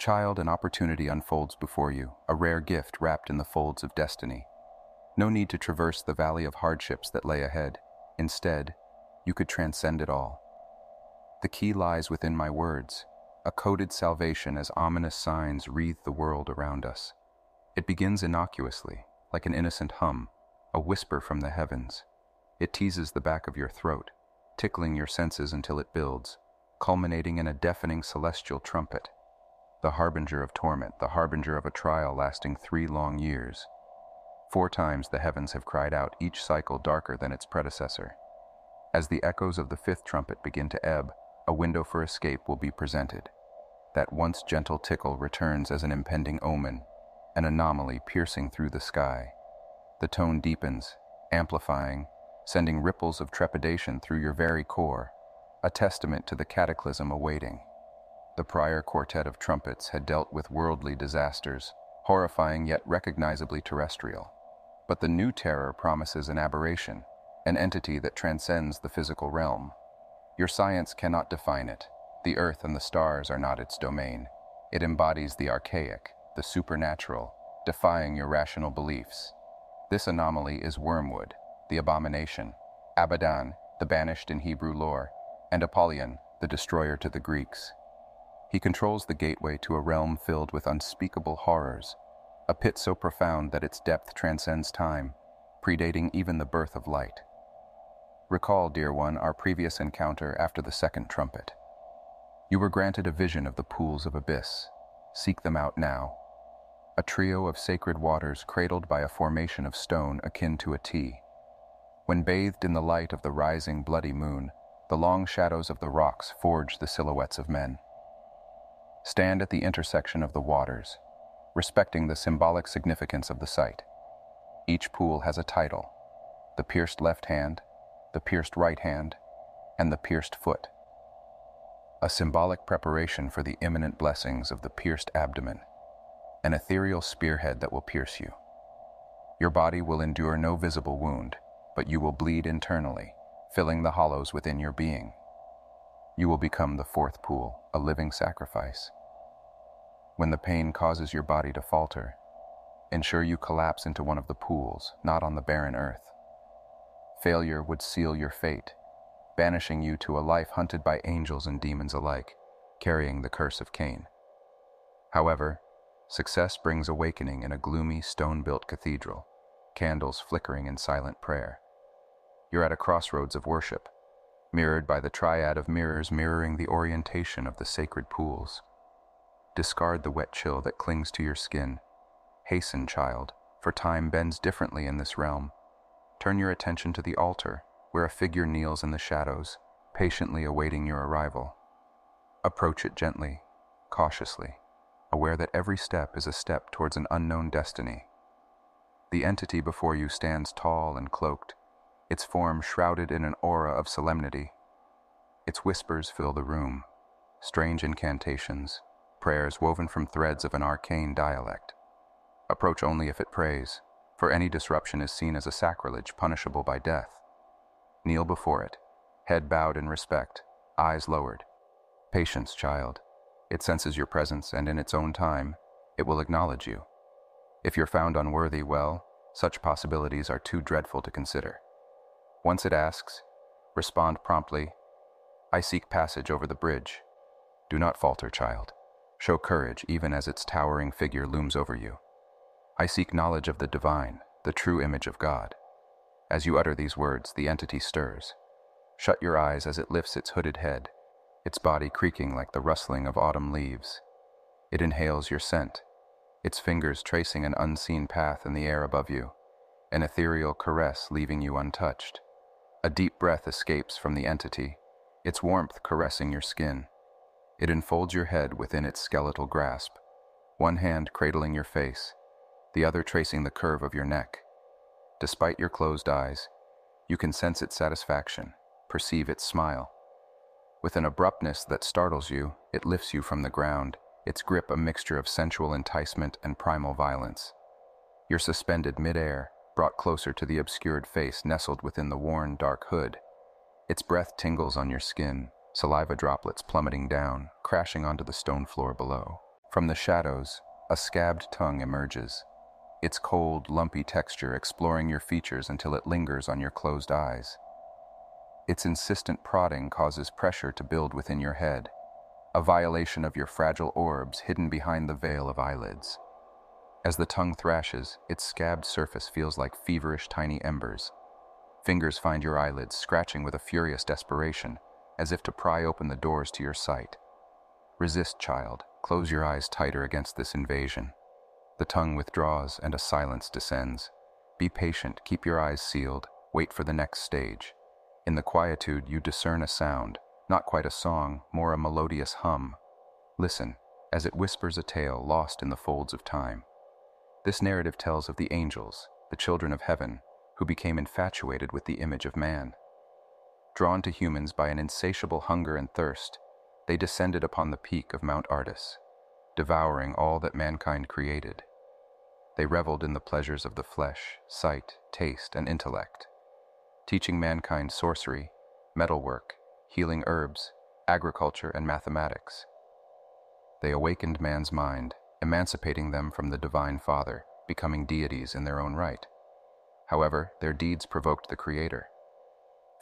Child, an opportunity unfolds before you, a rare gift wrapped in the folds of destiny. No need to traverse the valley of hardships that lay ahead. Instead, you could transcend it all. The key lies within my words, a coded salvation as ominous signs wreathe the world around us. It begins innocuously, like an innocent hum, a whisper from the heavens. It teases the back of your throat, tickling your senses until it builds, culminating in a deafening celestial trumpet. The harbinger of torment, the harbinger of a trial lasting three long years. Four times the heavens have cried out, each cycle darker than its predecessor. As the echoes of the fifth trumpet begin to ebb, a window for escape will be presented. That once gentle tickle returns as an impending omen, an anomaly piercing through the sky. The tone deepens, amplifying, sending ripples of trepidation through your very core, a testament to the cataclysm awaiting. The prior quartet of trumpets had dealt with worldly disasters, horrifying yet recognizably terrestrial. But the new terror promises an aberration, an entity that transcends the physical realm. Your science cannot define it. The earth and the stars are not its domain. It embodies the archaic, the supernatural, defying your rational beliefs. This anomaly is Wormwood, the abomination, Abaddon, the banished in Hebrew lore, and Apollyon, the destroyer to the Greeks. He controls the gateway to a realm filled with unspeakable horrors, a pit so profound that its depth transcends time, predating even the birth of light. Recall, dear one, our previous encounter after the second trumpet. You were granted a vision of the pools of abyss. Seek them out now, a trio of sacred waters cradled by a formation of stone akin to a T. When bathed in the light of the rising bloody moon, the long shadows of the rocks forge the silhouettes of men. Stand at the intersection of the waters, respecting the symbolic significance of the site. Each pool has a title, the pierced left hand, the pierced right hand, and the pierced foot. A symbolic preparation for the imminent blessings of the pierced abdomen an ethereal spearhead that will pierce you. Your body will endure no visible wound, but you will bleed internally, filling the hollows within your being. You will become the fourth pool, a living sacrifice. When the pain causes your body to falter, ensure you collapse into one of the pools, not on the barren earth. Failure would seal your fate, banishing you to a life hunted by angels and demons alike, carrying the curse of Cain. However, Success brings awakening in a gloomy, stone-built cathedral, candles flickering in silent prayer. You're at a crossroads of worship, mirrored by the triad of mirrors mirroring the orientation of the sacred pools. Discard the wet chill that clings to your skin. Hasten, child, for time bends differently in this realm. Turn your attention to the altar, where a figure kneels in the shadows, patiently awaiting your arrival. Approach it gently, cautiously aware that every step is a step towards an unknown destiny. The entity before you stands tall and cloaked, its form shrouded in an aura of solemnity. Its whispers fill the room, strange incantations, prayers woven from threads of an arcane dialect. Approach only if it prays, for any disruption is seen as a sacrilege punishable by death. Kneel before it, head bowed in respect, eyes lowered. Patience, child. It senses your presence, and in its own time, it will acknowledge you. If you're found unworthy, well, such possibilities are too dreadful to consider. Once it asks, respond promptly, I seek passage over the bridge. Do not falter, child. Show courage even as its towering figure looms over you. I seek knowledge of the divine, the true image of God. As you utter these words, the entity stirs. Shut your eyes as it lifts its hooded head its body creaking like the rustling of autumn leaves. It inhales your scent, its fingers tracing an unseen path in the air above you, an ethereal caress leaving you untouched. A deep breath escapes from the entity, its warmth caressing your skin. It enfolds your head within its skeletal grasp, one hand cradling your face, the other tracing the curve of your neck. Despite your closed eyes, you can sense its satisfaction, perceive its smile. With an abruptness that startles you, it lifts you from the ground, its grip a mixture of sensual enticement and primal violence. You're suspended midair, brought closer to the obscured face nestled within the worn, dark hood. Its breath tingles on your skin, saliva droplets plummeting down, crashing onto the stone floor below. From the shadows, a scabbed tongue emerges, its cold, lumpy texture exploring your features until it lingers on your closed eyes. Its insistent prodding causes pressure to build within your head, a violation of your fragile orbs hidden behind the veil of eyelids. As the tongue thrashes, its scabbed surface feels like feverish tiny embers. Fingers find your eyelids, scratching with a furious desperation, as if to pry open the doors to your sight. Resist, child. Close your eyes tighter against this invasion. The tongue withdraws and a silence descends. Be patient, keep your eyes sealed, wait for the next stage. In the quietude, you discern a sound, not quite a song, more a melodious hum. Listen, as it whispers a tale lost in the folds of time. This narrative tells of the angels, the children of heaven, who became infatuated with the image of man. Drawn to humans by an insatiable hunger and thirst, they descended upon the peak of Mount Ardis, devouring all that mankind created. They reveled in the pleasures of the flesh, sight, taste, and intellect, teaching mankind sorcery, metalwork, healing herbs, agriculture, and mathematics. They awakened man's mind, emancipating them from the Divine Father, becoming deities in their own right. However, their deeds provoked the Creator.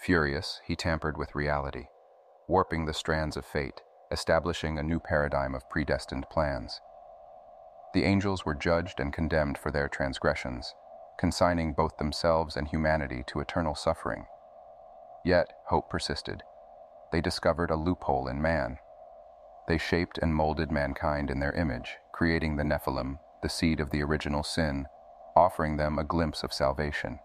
Furious, he tampered with reality, warping the strands of fate, establishing a new paradigm of predestined plans. The angels were judged and condemned for their transgressions, consigning both themselves and humanity to eternal suffering. Yet, hope persisted. They discovered a loophole in man. They shaped and molded mankind in their image, creating the Nephilim, the seed of the original sin, offering them a glimpse of salvation.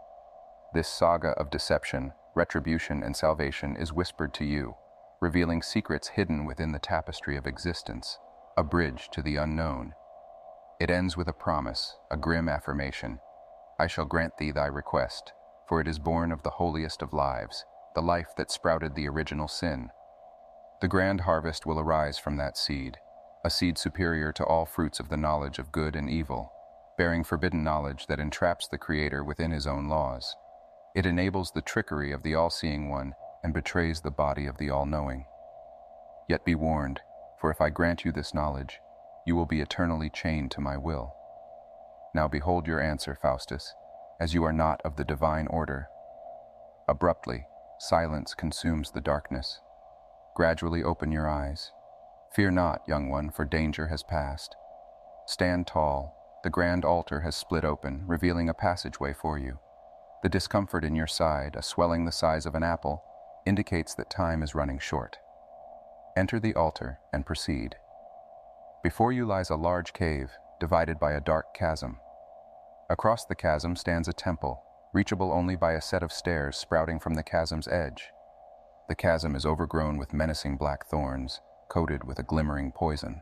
This saga of deception, retribution, and salvation is whispered to you, revealing secrets hidden within the tapestry of existence, a bridge to the unknown. It ends with a promise, a grim affirmation. I shall grant thee thy request, for it is born of the holiest of lives, the life that sprouted the original sin. The grand harvest will arise from that seed, a seed superior to all fruits of the knowledge of good and evil, bearing forbidden knowledge that entraps the Creator within his own laws. It enables the trickery of the all-seeing one and betrays the body of the all-knowing. Yet be warned, for if I grant you this knowledge, you will be eternally chained to my will. Now behold your answer, Faustus, as you are not of the divine order. Abruptly, silence consumes the darkness. Gradually open your eyes. Fear not, young one, for danger has passed. Stand tall, the grand altar has split open, revealing a passageway for you. The discomfort in your side, a swelling the size of an apple, indicates that time is running short. Enter the altar and proceed. Before you lies a large cave, divided by a dark chasm. Across the chasm stands a temple, reachable only by a set of stairs sprouting from the chasm's edge. The chasm is overgrown with menacing black thorns, coated with a glimmering poison.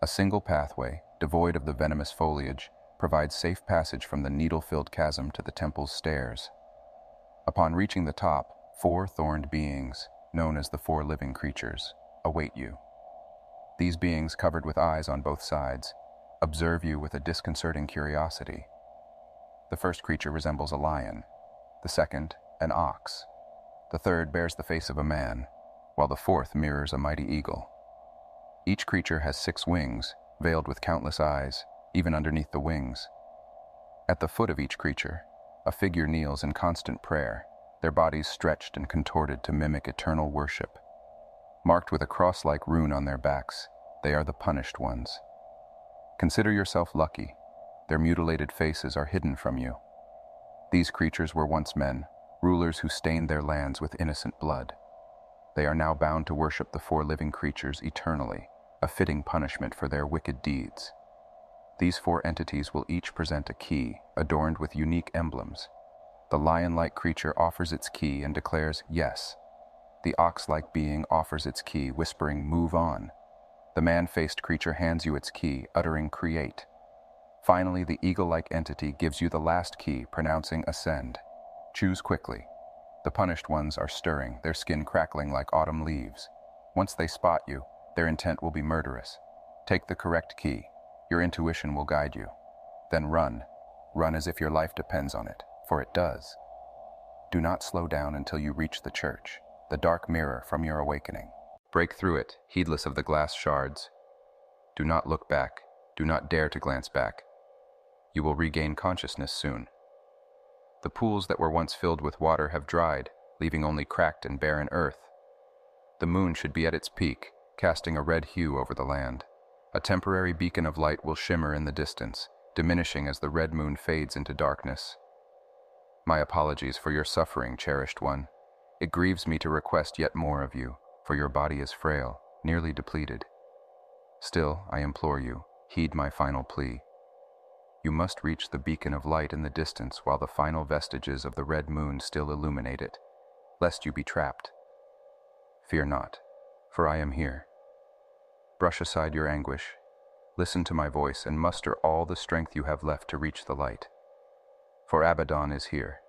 A single pathway, devoid of the venomous foliage, provides safe passage from the needle-filled chasm to the temple's stairs. Upon reaching the top, four thorned beings, known as the four living creatures, await you. These beings, covered with eyes on both sides, observe you with a disconcerting curiosity. The first creature resembles a lion, the second, an ox. The third bears the face of a man, while the fourth mirrors a mighty eagle. Each creature has six wings, veiled with countless eyes, even underneath the wings. At the foot of each creature, a figure kneels in constant prayer, their bodies stretched and contorted to mimic eternal worship. Marked with a cross-like rune on their backs, they are the punished ones. Consider yourself lucky. Their mutilated faces are hidden from you. These creatures were once men, rulers who stained their lands with innocent blood. They are now bound to worship the four living creatures eternally, a fitting punishment for their wicked deeds. These four entities will each present a key, adorned with unique emblems. The lion-like creature offers its key and declares, yes. The ox-like being offers its key, whispering, move on. The man-faced creature hands you its key, uttering, create. Finally, the eagle-like entity gives you the last key, pronouncing, ascend. Choose quickly. The punished ones are stirring, their skin crackling like autumn leaves. Once they spot you, their intent will be murderous. Take the correct key. Your intuition will guide you. Then run. Run as if your life depends on it, for it does. Do not slow down until you reach the church, the dark mirror from your awakening. Break through it, heedless of the glass shards. Do not look back. Do not dare to glance back. You will regain consciousness soon. The pools that were once filled with water have dried, leaving only cracked and barren earth. The moon should be at its peak, casting a red hue over the land. A temporary beacon of light will shimmer in the distance, diminishing as the red moon fades into darkness. My apologies for your suffering, cherished one. It grieves me to request yet more of you, for your body is frail, nearly depleted. Still, I implore you, heed my final plea. You must reach the beacon of light in the distance while the final vestiges of the red moon still illuminate it, lest you be trapped. Fear not, for I am here. Brush aside your anguish, listen to my voice, and muster all the strength you have left to reach the light. For Abaddon is here.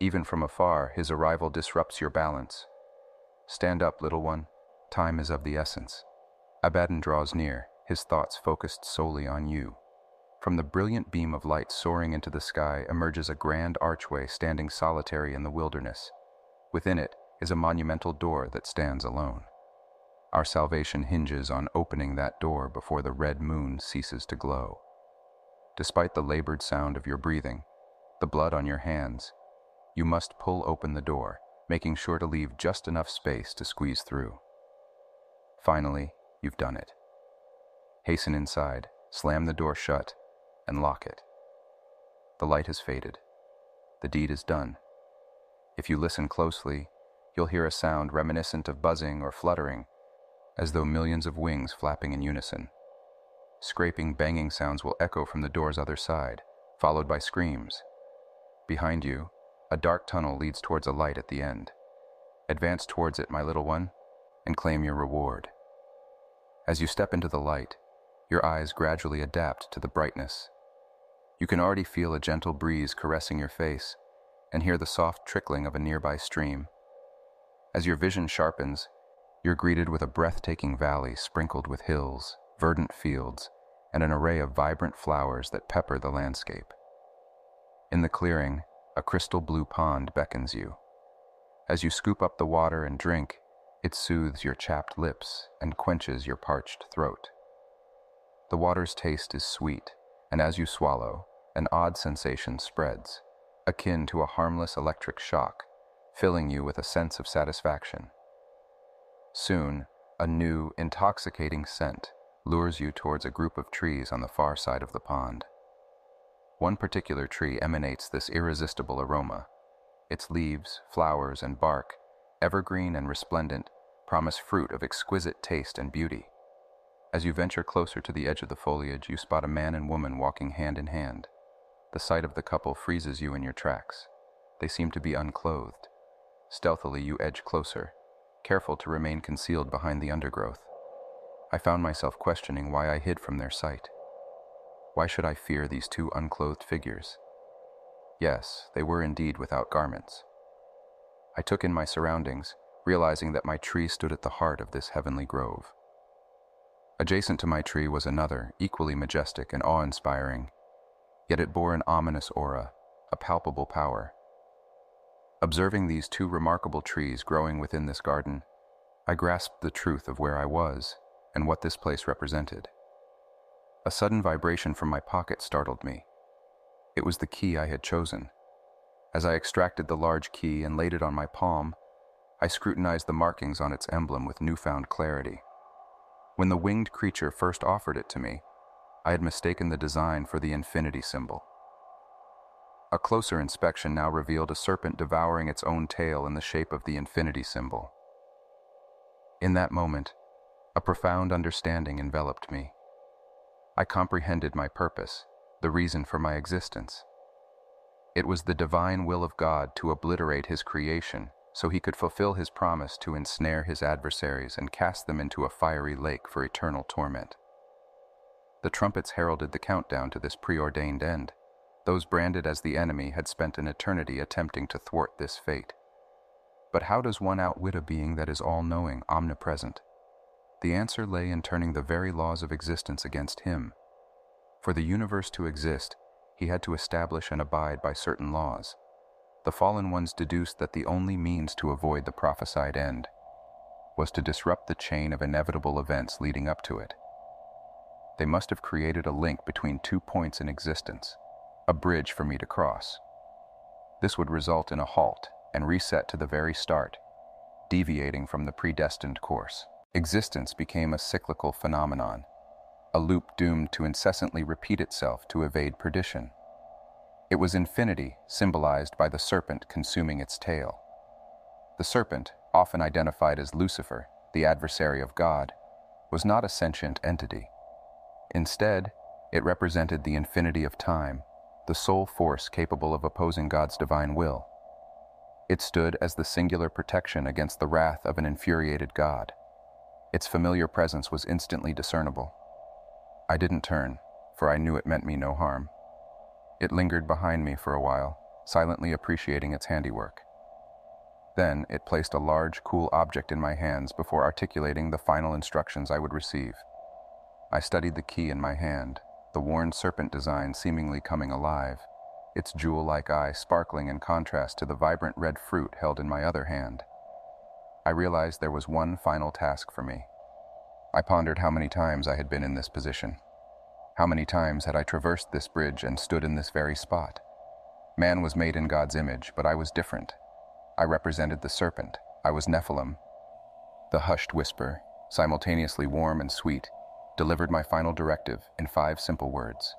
Even from afar, his arrival disrupts your balance. Stand up, little one. Time is of the essence. Abaddon draws near, his thoughts focused solely on you. From the brilliant beam of light soaring into the sky emerges a grand archway standing solitary in the wilderness. Within it is a monumental door that stands alone. Our salvation hinges on opening that door before the red moon ceases to glow. Despite the labored sound of your breathing, the blood on your hands, you must pull open the door, making sure to leave just enough space to squeeze through. Finally, you've done it. Hasten inside, slam the door shut, and lock it. The light has faded. The deed is done. If you listen closely, you'll hear a sound reminiscent of buzzing or fluttering, as though millions of wings flapping in unison. Scraping, banging sounds will echo from the door's other side, followed by screams. Behind you, a dark tunnel leads towards a light at the end. Advance towards it, my little one, and claim your reward. As you step into the light, your eyes gradually adapt to the brightness you can already feel a gentle breeze caressing your face and hear the soft trickling of a nearby stream. As your vision sharpens, you're greeted with a breathtaking valley sprinkled with hills, verdant fields, and an array of vibrant flowers that pepper the landscape. In the clearing, a crystal blue pond beckons you. As you scoop up the water and drink, it soothes your chapped lips and quenches your parched throat. The water's taste is sweet, and as you swallow, an odd sensation spreads, akin to a harmless electric shock, filling you with a sense of satisfaction. Soon, a new, intoxicating scent lures you towards a group of trees on the far side of the pond. One particular tree emanates this irresistible aroma. Its leaves, flowers, and bark, evergreen and resplendent, promise fruit of exquisite taste and beauty. As you venture closer to the edge of the foliage, you spot a man and woman walking hand in hand. The sight of the couple freezes you in your tracks. They seem to be unclothed. Stealthily, you edge closer, careful to remain concealed behind the undergrowth. I found myself questioning why I hid from their sight. Why should I fear these two unclothed figures? Yes, they were indeed without garments. I took in my surroundings, realizing that my tree stood at the heart of this heavenly grove. Adjacent to my tree was another, equally majestic and awe-inspiring, yet it bore an ominous aura, a palpable power. Observing these two remarkable trees growing within this garden, I grasped the truth of where I was and what this place represented. A sudden vibration from my pocket startled me. It was the key I had chosen. As I extracted the large key and laid it on my palm, I scrutinized the markings on its emblem with newfound clarity. When the winged creature first offered it to me, I had mistaken the design for the infinity symbol. A closer inspection now revealed a serpent devouring its own tail in the shape of the infinity symbol. In that moment, a profound understanding enveloped me. I comprehended my purpose, the reason for my existence. It was the divine will of God to obliterate his creation so he could fulfill his promise to ensnare his adversaries and cast them into a fiery lake for eternal torment. The trumpets heralded the countdown to this preordained end. Those branded as the enemy had spent an eternity attempting to thwart this fate. But how does one outwit a being that is all-knowing, omnipresent? The answer lay in turning the very laws of existence against him. For the universe to exist, he had to establish and abide by certain laws the fallen ones deduced that the only means to avoid the prophesied end was to disrupt the chain of inevitable events leading up to it. they must have created a link between two points in existence, a bridge for me to cross. This would result in a halt and reset to the very start, deviating from the predestined course. Existence became a cyclical phenomenon, a loop doomed to incessantly repeat itself to evade perdition. It was infinity, symbolized by the serpent consuming its tail. The serpent, often identified as Lucifer, the adversary of God, was not a sentient entity. Instead, it represented the infinity of time, the sole force capable of opposing God's divine will. It stood as the singular protection against the wrath of an infuriated God. Its familiar presence was instantly discernible. I didn't turn, for I knew it meant me no harm. It lingered behind me for a while, silently appreciating its handiwork. Then it placed a large, cool object in my hands before articulating the final instructions I would receive. I studied the key in my hand, the worn serpent design seemingly coming alive, its jewel-like eye sparkling in contrast to the vibrant red fruit held in my other hand. I realized there was one final task for me. I pondered how many times I had been in this position. How many times had I traversed this bridge and stood in this very spot? Man was made in God's image, but I was different. I represented the serpent. I was Nephilim. The hushed whisper, simultaneously warm and sweet, delivered my final directive in five simple words.